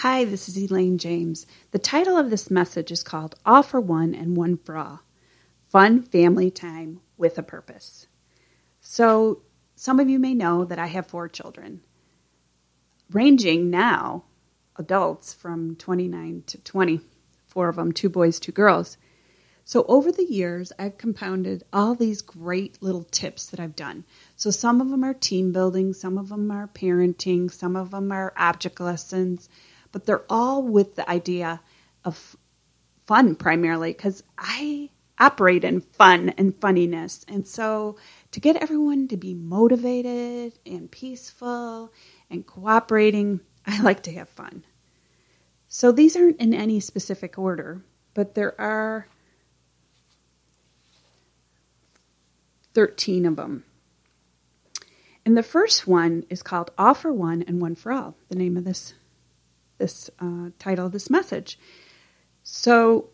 Hi, this is Elaine James. The title of this message is called All for One and One for All Fun Family Time with a Purpose. So, some of you may know that I have four children, ranging now, adults from 29 to 20, four of them, two boys, two girls. So, over the years, I've compounded all these great little tips that I've done. So, some of them are team building, some of them are parenting, some of them are object lessons, but they're all with the idea of fun primarily because I operate in fun and funniness. And so, to get everyone to be motivated and peaceful and cooperating, I like to have fun. So, these aren't in any specific order, but there are 13 of them. And the first one is called All for One and One for All, the name of this, this uh, title of this message. So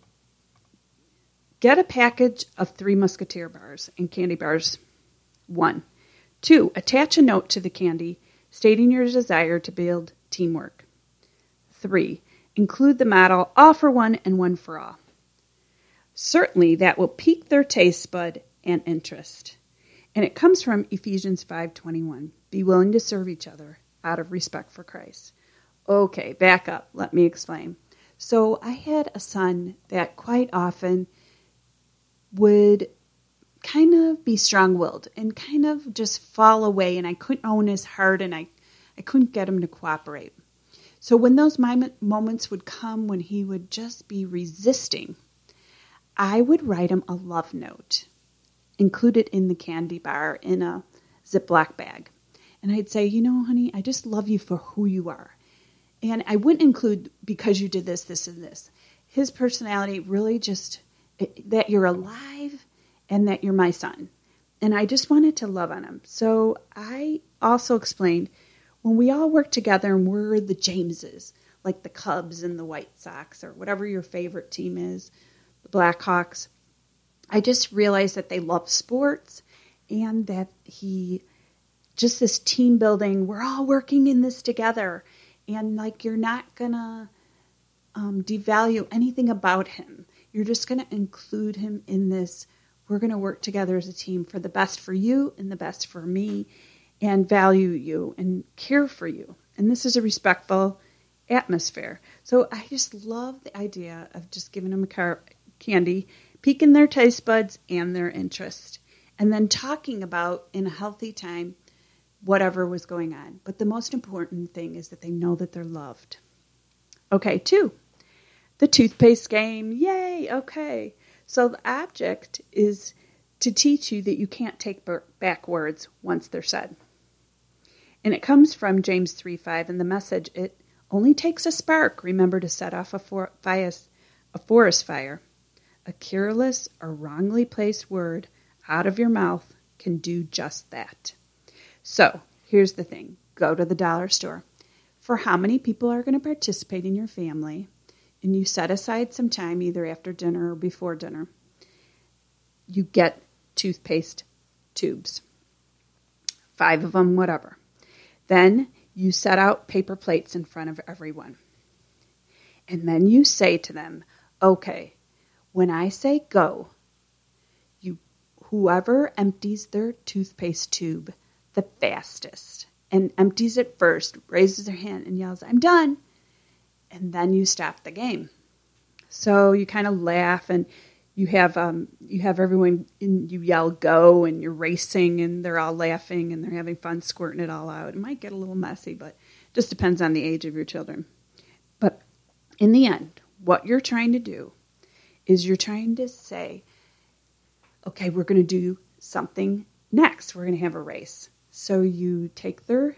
get a package of three Musketeer bars and candy bars. One. Two, attach a note to the candy stating your desire to build teamwork. Three, include the motto all for one and one for all. Certainly that will pique their taste bud and interest. And it comes from Ephesians 5:21. Be willing to serve each other out of respect for Christ. Okay, back up. Let me explain. So I had a son that quite often would kind of be strong-willed and kind of just fall away and I couldn't own his heart and I I couldn't get him to cooperate. So when those moments would come when he would just be resisting, I would write him a love note include it in the candy bar in a Ziploc bag. And I'd say, you know, honey, I just love you for who you are. And I wouldn't include because you did this, this, and this. His personality really just that you're alive and that you're my son. And I just wanted to love on him. So I also explained when we all work together and we're the Jameses, like the Cubs and the White Sox or whatever your favorite team is, the Blackhawks, I just realized that they love sports and that he just this team building, we're all working in this together. And like you're not gonna um, devalue anything about him. You're just gonna include him in this. We're gonna work together as a team for the best for you and the best for me and value you and care for you. And this is a respectful atmosphere. So I just love the idea of just giving him a car- candy piquing their taste buds and their interest, and then talking about in a healthy time whatever was going on. But the most important thing is that they know that they're loved. Okay, two, the toothpaste game. Yay, okay. So the object is to teach you that you can't take back words once they're said. And it comes from James 3 5, and the message it only takes a spark, remember, to set off a, for, a forest fire. A careless or wrongly placed word out of your mouth can do just that. So, here's the thing go to the dollar store. For how many people are going to participate in your family, and you set aside some time either after dinner or before dinner, you get toothpaste tubes. Five of them, whatever. Then you set out paper plates in front of everyone. And then you say to them, okay, when I say go, you whoever empties their toothpaste tube the fastest and empties it first, raises her hand and yells, "I'm done." And then you stop the game. So you kind of laugh and you have um, you have everyone and you yell go and you're racing and they're all laughing and they're having fun squirting it all out. It might get a little messy, but just depends on the age of your children. But in the end, what you're trying to do is you're trying to say, okay, we're going to do something next. We're going to have a race. So you take their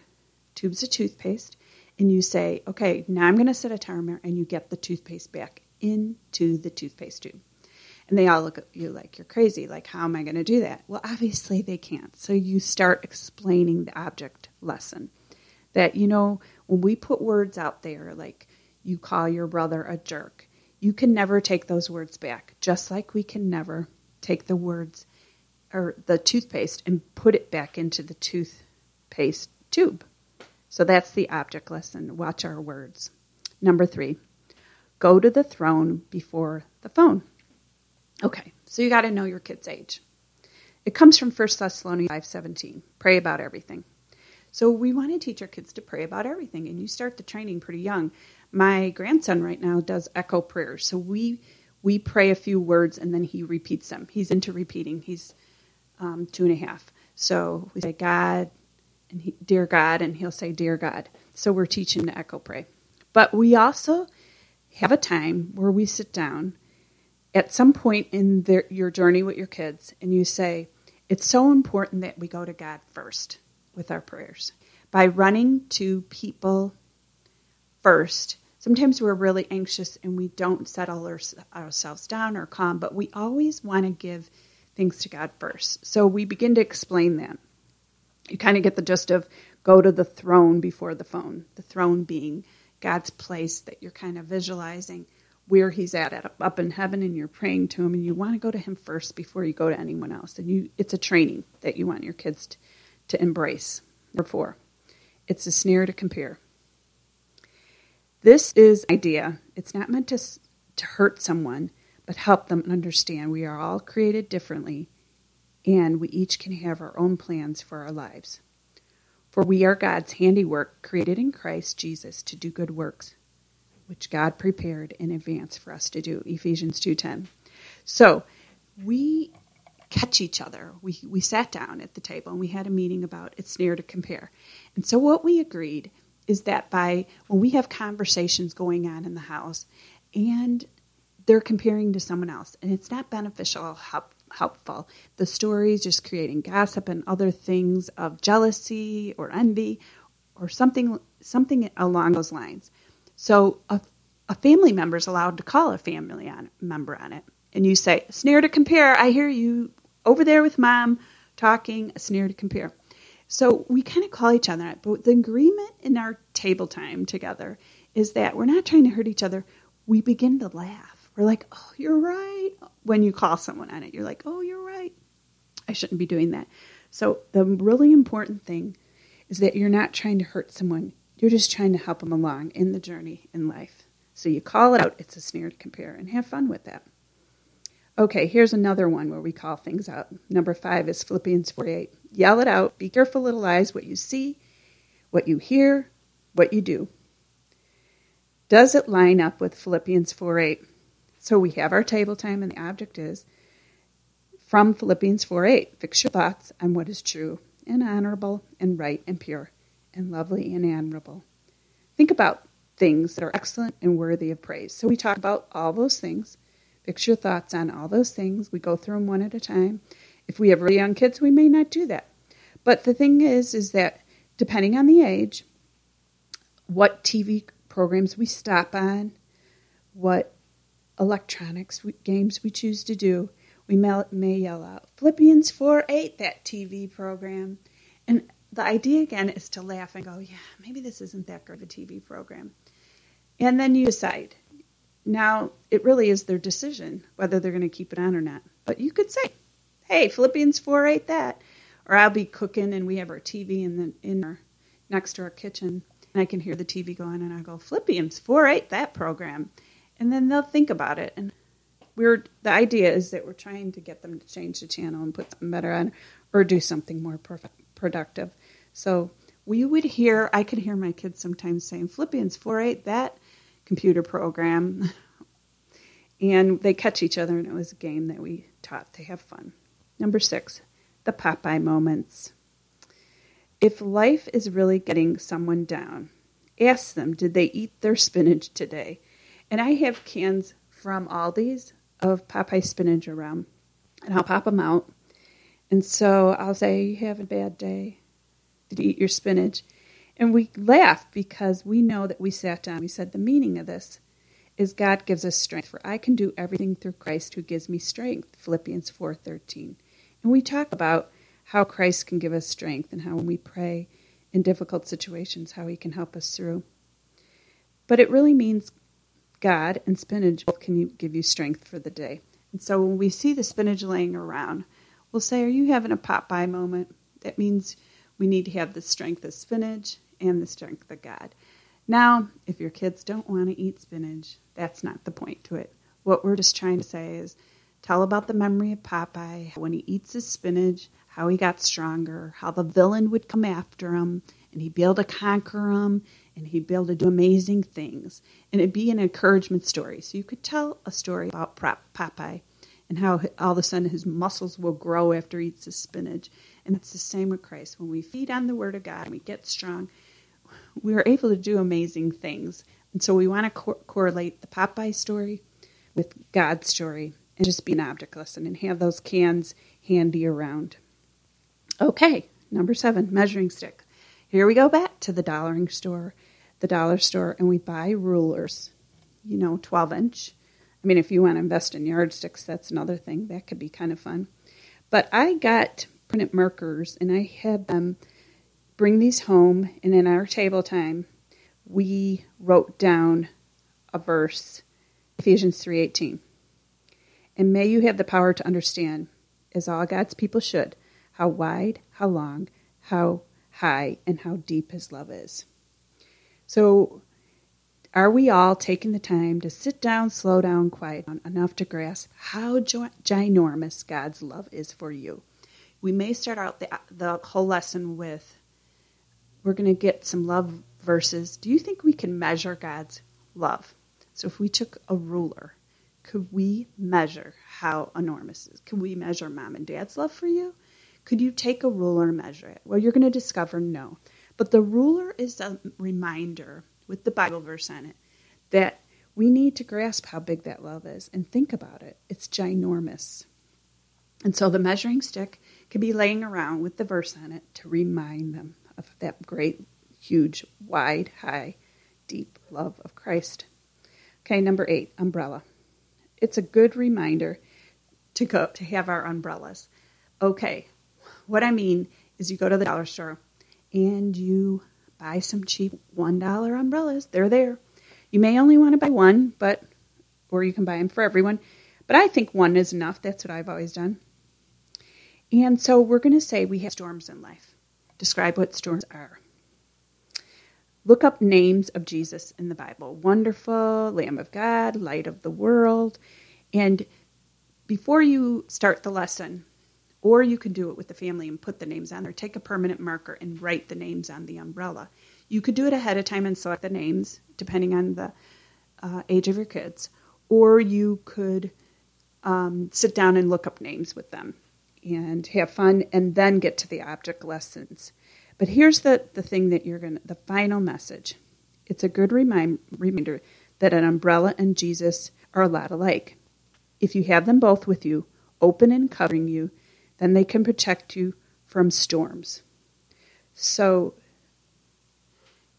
tubes of toothpaste and you say, okay, now I'm going to set a timer, and you get the toothpaste back into the toothpaste tube. And they all look at you like you're crazy. Like, how am I going to do that? Well, obviously they can't. So you start explaining the object lesson. That, you know, when we put words out there, like you call your brother a jerk, you can never take those words back, just like we can never take the words or the toothpaste and put it back into the toothpaste tube. So that's the object lesson. Watch our words. Number three, go to the throne before the phone. Okay, so you got to know your kid's age. It comes from 1 Thessalonians 5:17. Pray about everything. So we want to teach our kids to pray about everything, and you start the training pretty young. My grandson right now does echo prayers, so we we pray a few words and then he repeats them. He's into repeating. He's um, two and a half, so we say God and he, dear God, and he'll say dear God. So we're teaching to echo pray, but we also have a time where we sit down at some point in their, your journey with your kids and you say, It's so important that we go to God first with our prayers. By running to people first, sometimes we're really anxious and we don't settle our, ourselves down or calm, but we always want to give things to God first. So we begin to explain that. You kind of get the gist of go to the throne before the phone, the throne being God's place that you're kind of visualizing where he's at, up in heaven and you're praying to him and you want to go to him first before you go to anyone else. And you it's a training that you want your kids to, to embrace number four it's a snare to compare. This is idea. It's not meant to to hurt someone but help them understand we are all created differently and we each can have our own plans for our lives for we are God's handiwork created in Christ Jesus to do good works which God prepared in advance for us to do. Ephesians 2:10. So, we catch each other. We we sat down at the table and we had a meeting about it's near to compare. And so what we agreed is that by when we have conversations going on in the house and they're comparing to someone else and it's not beneficial help, helpful the stories just creating gossip and other things of jealousy or envy or something something along those lines so a, a family member is allowed to call a family on, member on it. And you say, snare to compare. I hear you over there with mom talking, a snare to compare. So we kind of call each other out. But the agreement in our table time together is that we're not trying to hurt each other. We begin to laugh. We're like, oh, you're right. When you call someone on it, you're like, oh, you're right. I shouldn't be doing that. So the really important thing is that you're not trying to hurt someone. You're just trying to help them along in the journey in life. So you call it out, it's a snare to compare, and have fun with that. Okay, here's another one where we call things out. Number five is Philippians 48. Yell it out. Be careful, little eyes, what you see, what you hear, what you do. Does it line up with Philippians 4 8? So we have our table time, and the object is from Philippians 4 8. Fix your thoughts on what is true and honorable and right and pure and lovely and admirable. Think about things that are excellent and worthy of praise. So we talk about all those things. Fix your thoughts on all those things. We go through them one at a time. If we have really young kids, we may not do that. But the thing is, is that depending on the age, what TV programs we stop on, what electronics games we choose to do, we may, yell out Philippians 4 8, that TV program. And the idea again is to laugh and go, yeah, maybe this isn't that good of a TV program. And then you decide. Now, it really is their decision whether they're going to keep it on or not. But you could say, hey, Philippians 4 8 that. Or I'll be cooking and we have our TV in, the, in our, next to our kitchen and I can hear the TV going and I go, Philippians 4 8 that program. And then they'll think about it. And we're the idea is that we're trying to get them to change the channel and put something better on or do something more productive. So we would hear, I could hear my kids sometimes saying, Philippians 4 8, that computer program. and they catch each other, and it was a game that we taught to have fun. Number six, the Popeye moments. If life is really getting someone down, ask them, did they eat their spinach today? And I have cans from Aldi's of Popeye spinach around, and I'll pop them out. And so I'll say, You have a bad day to eat your spinach. And we laugh because we know that we sat down. We said the meaning of this is God gives us strength. For I can do everything through Christ who gives me strength. Philippians 4:13. And we talk about how Christ can give us strength and how when we pray in difficult situations, how he can help us through. But it really means God and spinach both can give you strength for the day. And so when we see the spinach laying around, we'll say, Are you having a Popeye moment? That means we need to have the strength of spinach and the strength of God. Now, if your kids don't want to eat spinach, that's not the point to it. What we're just trying to say is tell about the memory of Popeye, when he eats his spinach, how he got stronger, how the villain would come after him, and he'd be able to conquer him, and he'd be able to do amazing things. And it'd be an encouragement story. So you could tell a story about Popeye and how all of a sudden his muscles will grow after he eats his spinach. And it's the same with Christ. When we feed on the Word of God and we get strong, we are able to do amazing things. And so we want to co- correlate the Popeye story with God's story and just be an object lesson and have those cans handy around. Okay, number seven, measuring stick. Here we go back to the dollaring store, the dollar store, and we buy rulers, you know, 12 inch. I mean, if you want to invest in yardsticks, that's another thing. That could be kind of fun. But I got printed markers and I had them bring these home, and in our table time, we wrote down a verse, Ephesians 3:18. And may you have the power to understand, as all God's people should, how wide, how long, how high, and how deep his love is. So are we all taking the time to sit down, slow down, quiet enough to grasp how ginormous God's love is for you? We may start out the, the whole lesson with we're going to get some love verses. Do you think we can measure God's love? So if we took a ruler, could we measure how enormous is? Could we measure mom and dad's love for you? Could you take a ruler and measure it? Well, you're going to discover no. But the ruler is a reminder with the Bible verse on it that we need to grasp how big that love is and think about it. It's ginormous. And so the measuring stick can be laying around with the verse on it to remind them of that great, huge, wide, high, deep love of Christ. Okay, number eight, umbrella. It's a good reminder to go to have our umbrellas. Okay, what I mean is you go to the dollar store and you buy some cheap $1 umbrellas. They're there. You may only want to buy one, but or you can buy them for everyone. But I think one is enough. That's what I've always done. And so we're going to say we have storms in life. Describe what storms are. Look up names of Jesus in the Bible Wonderful, Lamb of God, Light of the World. And before you start the lesson, or you can do it with the family and put the names on there. Take a permanent marker and write the names on the umbrella. You could do it ahead of time and select the names depending on the uh, age of your kids, or you could um, sit down and look up names with them and have fun and then get to the object lessons. But here's the, the thing that you're going to, the final message. It's a good remind, reminder that an umbrella and Jesus are a lot alike. If you have them both with you, open and covering you, then they can protect you from storms. So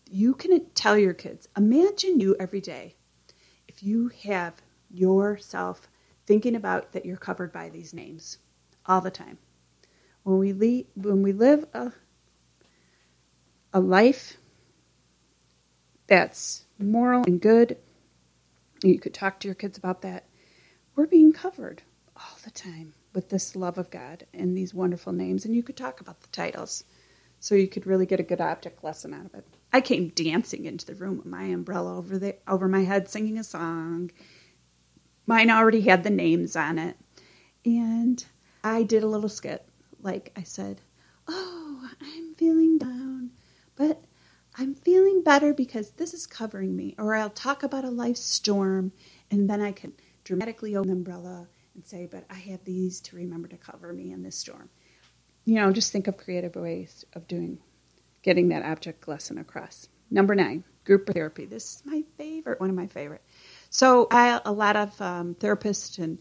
you can tell your kids imagine you every day if you have yourself thinking about that you're covered by these names all the time. When we, lead, when we live a, a life that's moral and good, you could talk to your kids about that, we're being covered all the time with this love of God and these wonderful names. And you could talk about the titles so you could really get a good object lesson out of it. I came dancing into the room with my umbrella over the over my head singing a song. Mine already had the names on it. And I did a little skit. Like I said, Oh, I'm feeling down, but I'm feeling better because this is covering me. Or I'll talk about a life storm and then I can dramatically open the umbrella and say, but I have these to remember to cover me in this storm. You know, just think of creative ways of doing, getting that object lesson across. Number nine, group therapy. This is my favorite, one of my favorite. So I, a lot of um, therapists and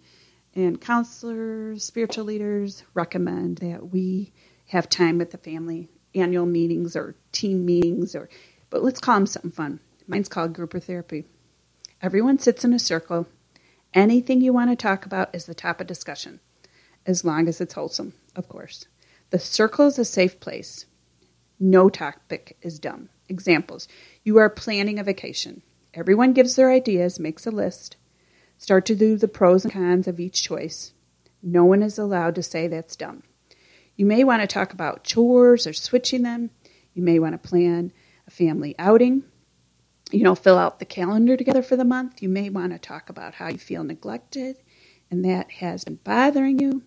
and counselors, spiritual leaders recommend that we have time with the family, annual meetings or team meetings, or but let's call them something fun. Mine's called grouper therapy. Everyone sits in a circle Anything you want to talk about is the top of discussion, as long as it's wholesome, of course. The circle is a safe place. No topic is dumb. Examples You are planning a vacation. Everyone gives their ideas, makes a list. Start to do the pros and cons of each choice. No one is allowed to say that's dumb. You may want to talk about chores or switching them. You may want to plan a family outing. You know, fill out the calendar together for the month. You may want to talk about how you feel neglected and that has been bothering you.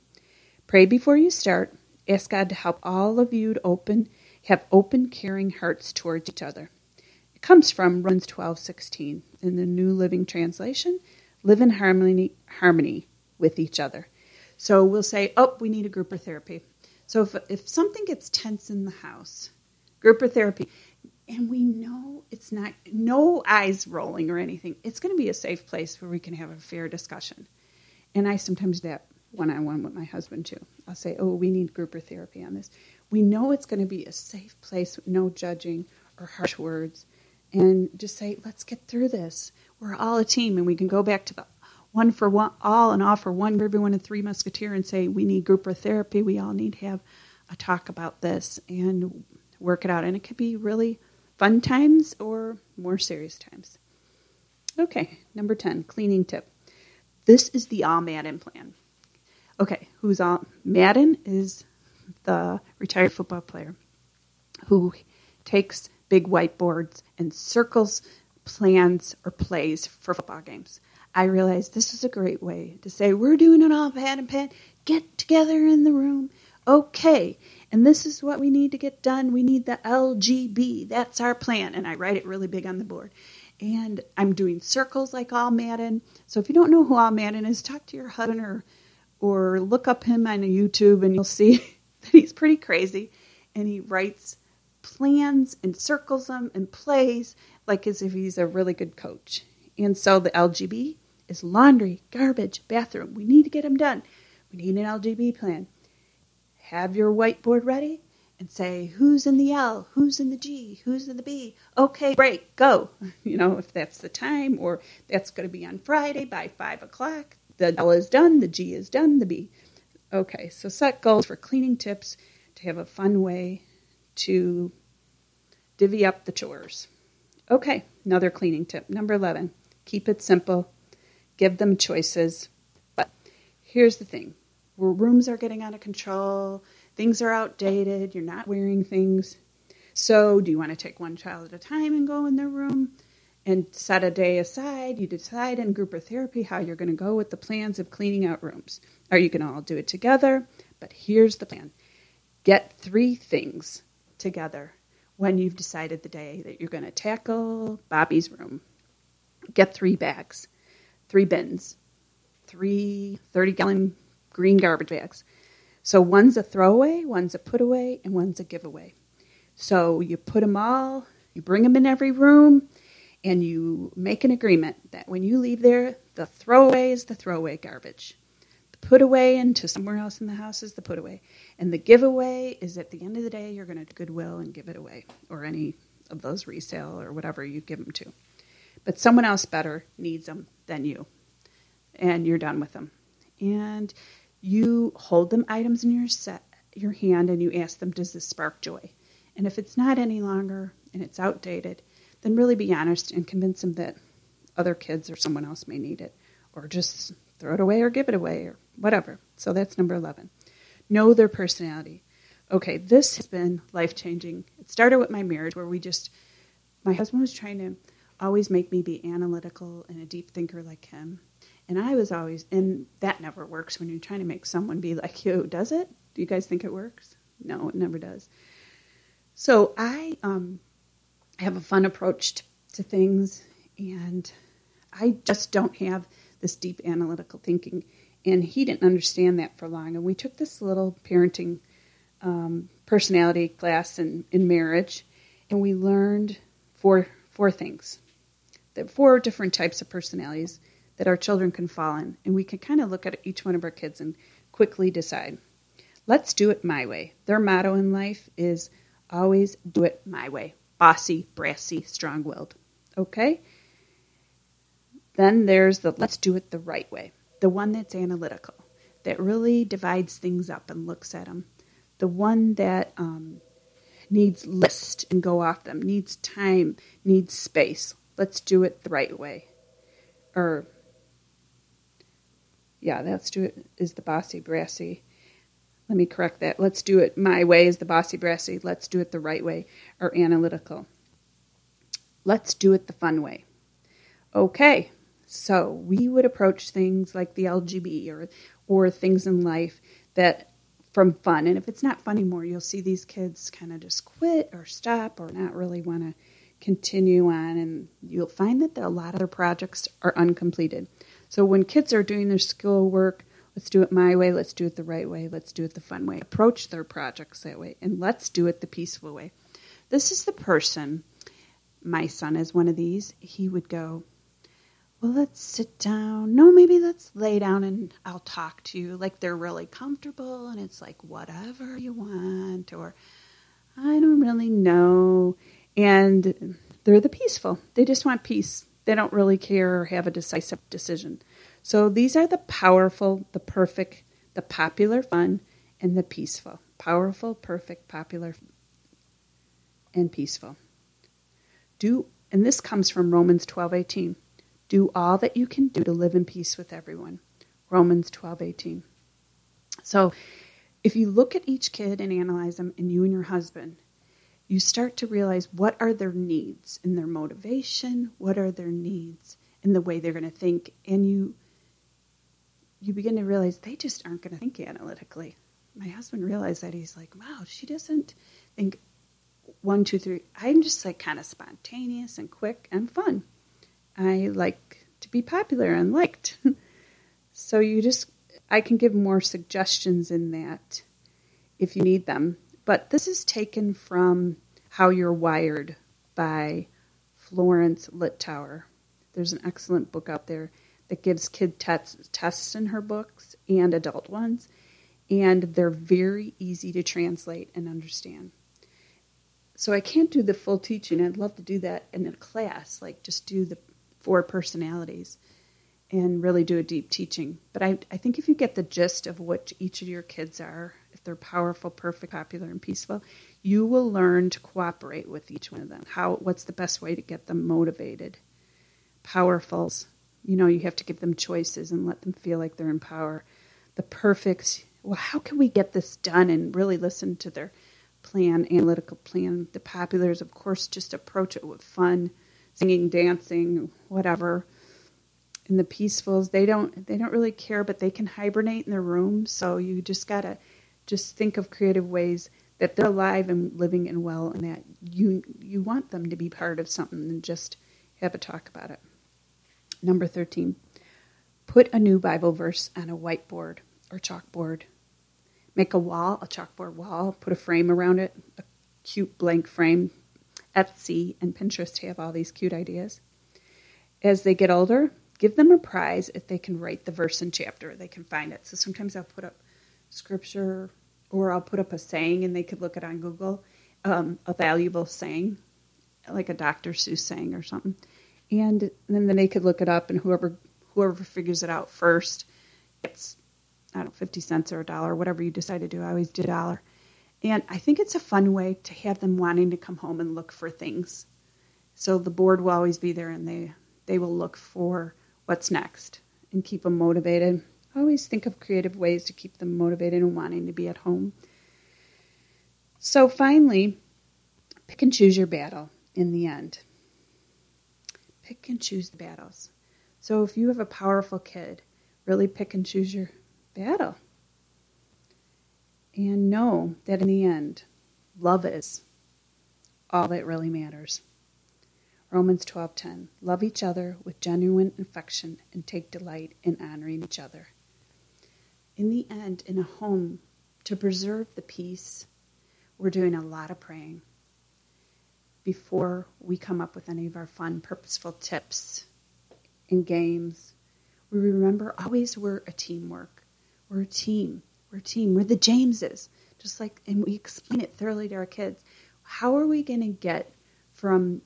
Pray before you start. Ask God to help all of you to open, have open, caring hearts towards each other. It comes from Romans 12:16 in the New Living Translation. Live in harmony, harmony with each other. So we'll say, "Oh, we need a group or therapy." So if if something gets tense in the house, group or therapy, and we know it's not no eyes rolling or anything, it's going to be a safe place where we can have a fair discussion. And I sometimes do that one on one with my husband too. I'll say, "Oh, we need group or therapy on this." We know it's going to be a safe place with no judging or harsh words, and just say, "Let's get through this. We're all a team, and we can go back to the one for one, all and all for one, everyone in Three Musketeer, and say we need group or therapy. We all need to have a talk about this and work it out, and it could be really fun times or more serious times. Okay, number ten, cleaning tip. This is the Al Madden plan. Okay, who's Al Madden is the retired football player who takes big whiteboards and circles plans or plays for football games. I realized this is a great way to say we're doing an Al Madden plan. Get together in the room. Okay, and this is what we need to get done. We need the LGB. That's our plan. And I write it really big on the board. And I'm doing circles like Al Madden. So if you don't know who Al Madden is, talk to your husband or or look up him on YouTube and you'll see that he's pretty crazy and he writes plans and circles them and plays like as if he's a really good coach. And so the LGB is laundry, garbage, bathroom. We need to get them done. We need an LGB plan. Have your whiteboard ready and say who's in the L, who's in the G, who's in the B. Okay, break, go. You know, if that's the time or that's going to be on Friday by five o'clock, the L is done, the G is done, the B. Okay, so set goals for cleaning tips to have a fun way to divvy up the chores. Okay, another cleaning tip. Number 11 keep it simple, give them choices. But here's the thing rooms are getting out of control, things are outdated, you're not wearing things. So, do you want to take one child at a time and go in their room? and set a day aside. You decide in group or therapy how you're going to go with the plans of cleaning out rooms. Are you going to all do it together? But here's the plan get three things together when you've decided the day that you're going to tackle Bobby's room. Get three bags, three bins, three 30 gallon green garbage bags. So one's a throwaway, one's a put away, and one's a giveaway. So you put them all, you bring them in every room, and you make an agreement that when you leave there, the throwaway is the throwaway garbage. The put away into somewhere else in the house is the put away. And the giveaway is at the end of the day, you're going to Goodwill and give it away, or any of those resale or whatever you give them to. But someone else better needs them than you, and you're done with them. And you hold them items in your set, your hand, and you ask them, "Does this spark joy?" And if it's not any longer and it's outdated, then really be honest and convince them that other kids or someone else may need it, or just throw it away or give it away or whatever. So that's number 11. Know their personality. Okay, this has been life changing. It started with my marriage where we just, my husband was trying to always make me be analytical and a deep thinker like him. And I was always, and that never works when you're trying to make someone be like you, does it? Do you guys think it works? No, it never does. So I um, have a fun approach to, to things, and I just don't have this deep analytical thinking. And he didn't understand that for long. And we took this little parenting um, personality class in, in marriage, and we learned four four things. That four different types of personalities that our children can fall in, and we can kind of look at each one of our kids and quickly decide. Let's do it my way. Their motto in life is always do it my way bossy, brassy, strong willed. Okay? Then there's the let's do it the right way, the one that's analytical, that really divides things up and looks at them, the one that um, needs list and go off them, needs time, needs space. Let's do it the right way. Or, yeah, let's do it is the bossy, brassy. Let me correct that. Let's do it my way is the bossy, brassy. Let's do it the right way or analytical. let's do it the fun way. Okay, so we would approach things like the LGB or or things in life that from fun. And if it's not fun anymore, you'll see these kids kind of just quit or stop or not really want to continue on. And you'll find that a lot of their projects are uncompleted. So when kids are doing their school work, let's do it my way, let's do it the right way, let's do it the fun way. Approach their projects that way, and let's do it the peaceful way. This is the person, my son is one of these, he would go, well, let's sit down. No, maybe let's lay down and I'll talk to you. Like they're really comfortable and it's like whatever you want, or I don't really know. And they're the peaceful. They just want peace. They don't really care or have a decisive decision. So these are the powerful, the perfect, the popular fun, and the peaceful. Powerful, perfect, popular, and peaceful. Do and this comes from Romans 12:18. Do all that you can do to live in peace with everyone. Romans 12:18. So, if you look at each kid and analyze them and you and your husband, you start to realize what are their needs in their motivation, what are their needs in the way they're going to think, and you you begin to realize they just aren't going to think analytically. My husband realized that he's like, "Wow, she doesn't think one, two, three. I'm just like kind of spontaneous and quick and fun." I like to be popular and liked. so you just, I can give more suggestions in that if you need them. But this is taken from How You're Wired by Florence Littauer. There's an excellent book out there that gives kid tests, tests in her books and adult ones, and they're very easy to translate and understand. So I can't do the full teaching. I'd love to do that in a class, like just do the four personalities and really do a deep teaching. But I, I think if you get the gist of what each of your kids are, they're powerful, perfect, popular, and peaceful, you will learn to cooperate with each one of them. How what's the best way to get them motivated? Powerfuls, you know, you have to give them choices and let them feel like they're in power. The perfects, well, how can we get this done and really listen to their plan, analytical plan? The populars, of course, just approach it with fun singing, dancing, whatever. And the peacefuls, they don't they don't really care, but they can hibernate in their room. So you just gotta just think of creative ways that they're alive and living and well, and that you you want them to be part of something, and just have a talk about it. Number thirteen, put a new Bible verse on a whiteboard or chalkboard. Make a wall, a chalkboard wall, put a frame around it, a cute blank frame Etsy and Pinterest have all these cute ideas. As they get older, give them a prize if they can write the verse and chapter. They can find it. So sometimes I'll put up scripture or I'll put up a saying and they could look it on Google, um, a valuable saying, like a Dr. Seuss saying or something. And then, they could look it up and whoever whoever figures it out first gets I don't know, 50 cents or a dollar, whatever you decide to do. I always do a dollar. And I think it's a fun way to have them wanting to come home and look for things. So the board will always be there and they, they will look for what's next and keep them motivated. Always think of creative ways to keep them motivated and wanting to be at home. So finally, pick and choose your battle in the end. Pick and choose the battles. So if you have a powerful kid, really pick and choose your battle and know that in the end, love is all that really matters. Romans 12:10 Love each other with genuine affection and take delight in honoring each other. In the end, in a home, to preserve the peace, we're doing a lot of praying before we come up with any of our fun, purposeful tips and games. We remember always we're a teamwork. We're a team. We're a team. We're the Jameses. Just like, and we explain it thoroughly to our kids. How are we going to get from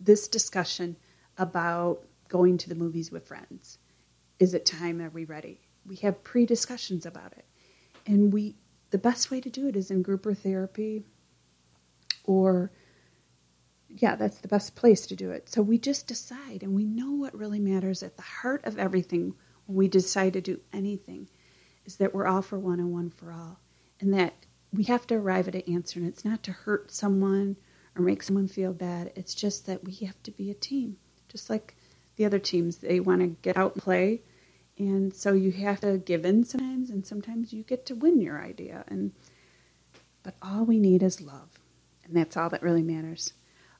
this discussion about going to the movies with friends? Is it time? Are we ready? We have pre discussions about it. And we, the best way to do it is in group or therapy or yeah, that's the best place to do it. So we just decide and we know what really matters at the heart of everything when we decide to do anything is that we're all for one and one for all. And that we have to arrive at an answer, and it's not to hurt someone or make someone feel bad. It's just that we have to be a team, just like the other teams. They want to get out and play, and so you have to give in sometimes, and sometimes you get to win your idea. And but all we need is love, and that's all that really matters.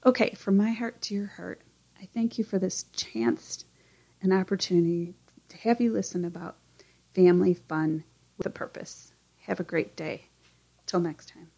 Okay, from my heart to your heart, I thank you for this chance and opportunity to have you listen about family fun with a purpose. Have a great day. Till next time.